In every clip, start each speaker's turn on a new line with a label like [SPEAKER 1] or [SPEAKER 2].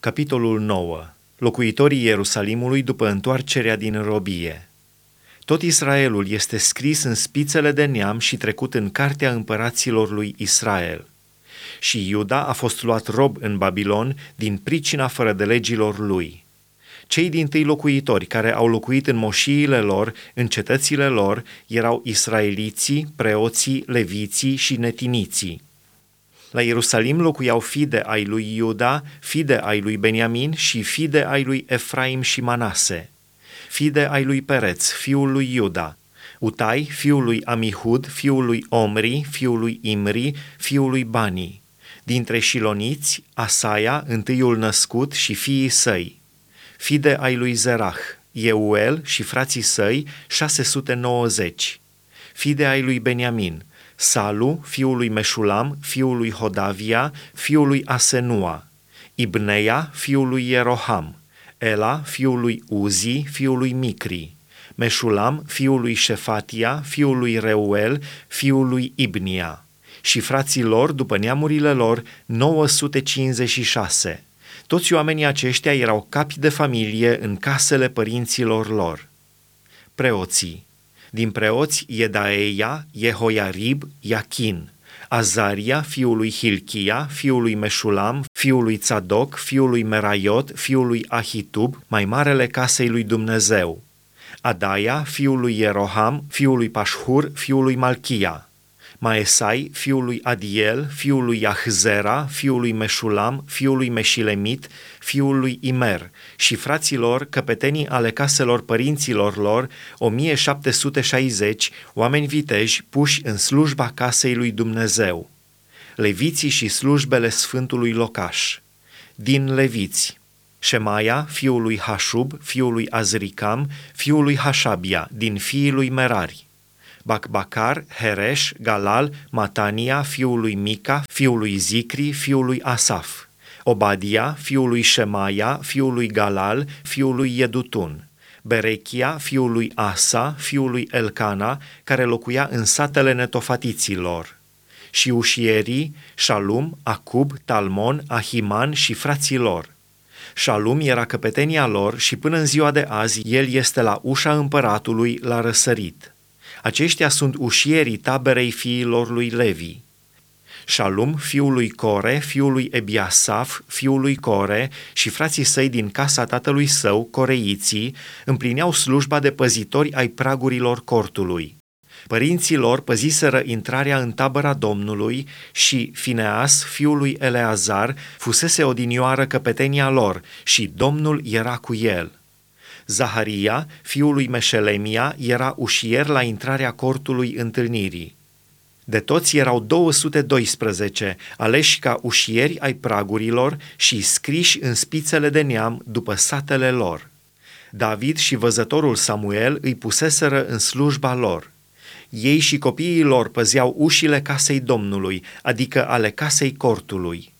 [SPEAKER 1] Capitolul 9. Locuitorii Ierusalimului după întoarcerea din robie. Tot Israelul este scris în spițele de neam și trecut în cartea împăraților lui Israel. Și Iuda a fost luat rob în Babilon din pricina fără de legilor lui. Cei din tâi locuitori care au locuit în moșiile lor, în cetățile lor, erau israeliții, preoții, leviții și netiniții la Ierusalim locuiau fide ai lui Iuda, fide ai lui Beniamin și fide ai lui Efraim și Manase. Fide ai lui Pereț, fiul lui Iuda, Utai, fiul lui Amihud, fiul lui Omri, fiul lui Imri, fiul lui Bani. Dintre șiloniți, Asaia, întâiul născut și fiii săi. Fide ai lui Zerah, Euel și frații săi, 690. Fide ai lui Beniamin, Salu, fiul lui Meșulam, fiul lui Hodavia, fiul lui Asenua, Ibneia, fiul lui Ieroham, Ela, fiul lui Uzi, fiul lui Micri, Meșulam, fiul lui Șefatia, fiul lui Reuel, fiul lui Ibnia, și frații lor, după neamurile lor, 956. Toți oamenii aceștia erau capi de familie în casele părinților lor. Preoții din preoți Iedaeia, Jehoiarib, Iachin, Azaria, fiul lui Hilchia, fiul lui Meșulam, fiul lui Tzadok, fiul lui Meraiot, fiul lui Ahitub, mai marele casei lui Dumnezeu, Adaia, fiul lui Ieroham, fiul lui Pașhur, fiul lui Malchia, Maesai, fiul lui Adiel, fiul lui Yahzera, fiul lui Meșulam, fiul lui Meșilemit, fiul lui Imer și fraților, căpetenii ale caselor părinților lor, 1760, oameni viteji puși în slujba casei lui Dumnezeu. Leviții și slujbele Sfântului Locaș. Din Leviți, Shemaia, fiul lui Hașub, fiul lui Azricam, fiul lui Hașabia, din fiii lui Merari. Bacbacar, Heresh, Galal, Matania, fiul lui Mica, fiul lui Zicri, fiul lui Asaf, Obadia, fiul lui Shemaia, fiul lui Galal, fiul lui Yedutun, Berechia, fiul lui Asa, fiul lui Elcana, care locuia în satele netofatiților, și ușierii, Shalum, Acub, Talmon, Ahiman și frații lor. Shalum era căpetenia lor și până în ziua de azi el este la ușa împăratului la răsărit. Aceștia sunt ușierii taberei fiilor lui Levi. Shalum, fiul lui Core, fiul lui Ebiasaf, fiul lui Core și frații săi din casa tatălui său, coreiții, împlineau slujba de păzitori ai pragurilor cortului. Părinții lor păziseră intrarea în tabăra Domnului și Fineas, fiul lui Eleazar, fusese odinioară căpetenia lor și Domnul era cu el. Zaharia, fiul lui Meșelemia, era ușier la intrarea cortului întâlnirii. De toți erau 212, aleși ca ușieri ai pragurilor și scriși în spițele de neam după satele lor. David și văzătorul Samuel îi puseseră în slujba lor. Ei și copiii lor păzeau ușile casei Domnului, adică ale casei cortului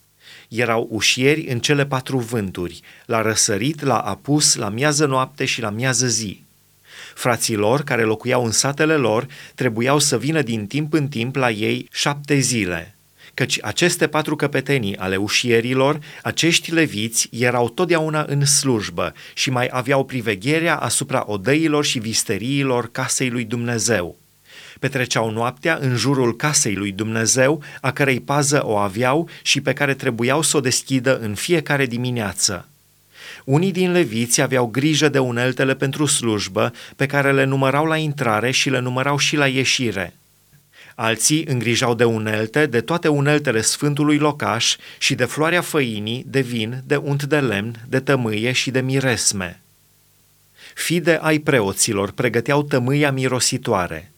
[SPEAKER 1] erau ușieri în cele patru vânturi, la răsărit, la apus, la miază noapte și la miază zi. Frații lor, care locuiau în satele lor, trebuiau să vină din timp în timp la ei șapte zile, căci aceste patru căpetenii ale ușierilor, acești leviți, erau totdeauna în slujbă și mai aveau privegherea asupra odăilor și visteriilor casei lui Dumnezeu petreceau noaptea în jurul casei lui Dumnezeu, a cărei pază o aveau și pe care trebuiau să o deschidă în fiecare dimineață. Unii din leviți aveau grijă de uneltele pentru slujbă, pe care le numărau la intrare și le numărau și la ieșire. Alții îngrijau de unelte, de toate uneltele sfântului locaș și de floarea făinii, de vin, de unt de lemn, de tămâie și de miresme. Fide ai preoților pregăteau tămâia mirositoare.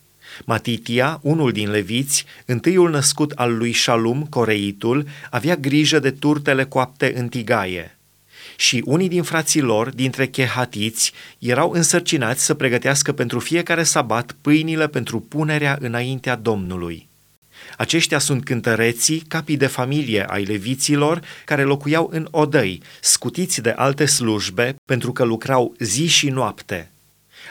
[SPEAKER 1] Matitia, unul din leviți, întâiul născut al lui Shalum, coreitul, avea grijă de turtele coapte în tigaie. Și unii din frații lor, dintre chehatiți, erau însărcinați să pregătească pentru fiecare sabat pâinile pentru punerea înaintea Domnului. Aceștia sunt cântăreții, capii de familie ai leviților, care locuiau în odăi, scutiți de alte slujbe, pentru că lucrau zi și noapte.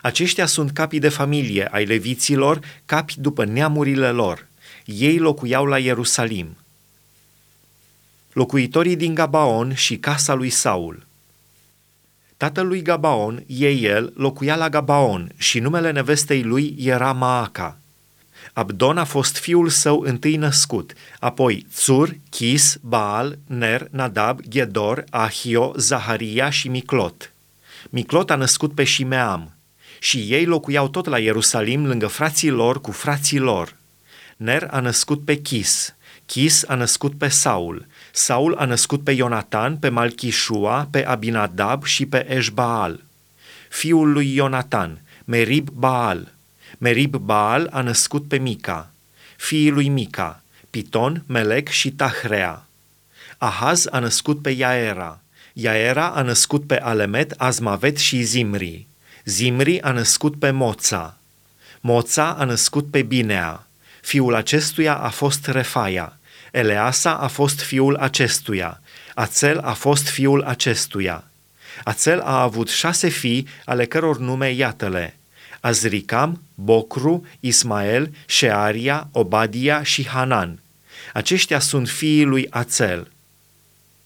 [SPEAKER 1] Aceștia sunt capii de familie ai leviților, capi după neamurile lor. Ei locuiau la Ierusalim. locuitorii din Gabaon și casa lui Saul. Tatăl lui Gabaon, el, locuia la Gabaon și numele nevestei lui era Maaca. Abdon a fost fiul său întâi născut, apoi Țur, Chis, Baal, Ner, Nadab, Ghedor, Ahio, Zaharia și Miclot. Miclot a născut pe Shimeam și ei locuiau tot la Ierusalim lângă frații lor cu frații lor. Ner a născut pe Chis, Chis a născut pe Saul, Saul a născut pe Ionatan, pe Malchishua, pe Abinadab și pe Eșbaal. Fiul lui Ionatan, Merib Baal. Merib Baal a născut pe Mica. Fiii lui Mica, Piton, Melec și Tahrea. Ahaz a născut pe Iaera. Iaera a născut pe Alemet, Azmavet și Zimri. Zimri a născut pe Moța. Moța a născut pe Binea. Fiul acestuia a fost Refaia. Eleasa a fost fiul acestuia, Ațel a fost fiul acestuia. Ațel a avut șase fii, ale căror nume iată-le, Azricam, Bocru, Ismael, Shearia, Obadia și Hanan. Aceștia sunt fiii lui Ațel.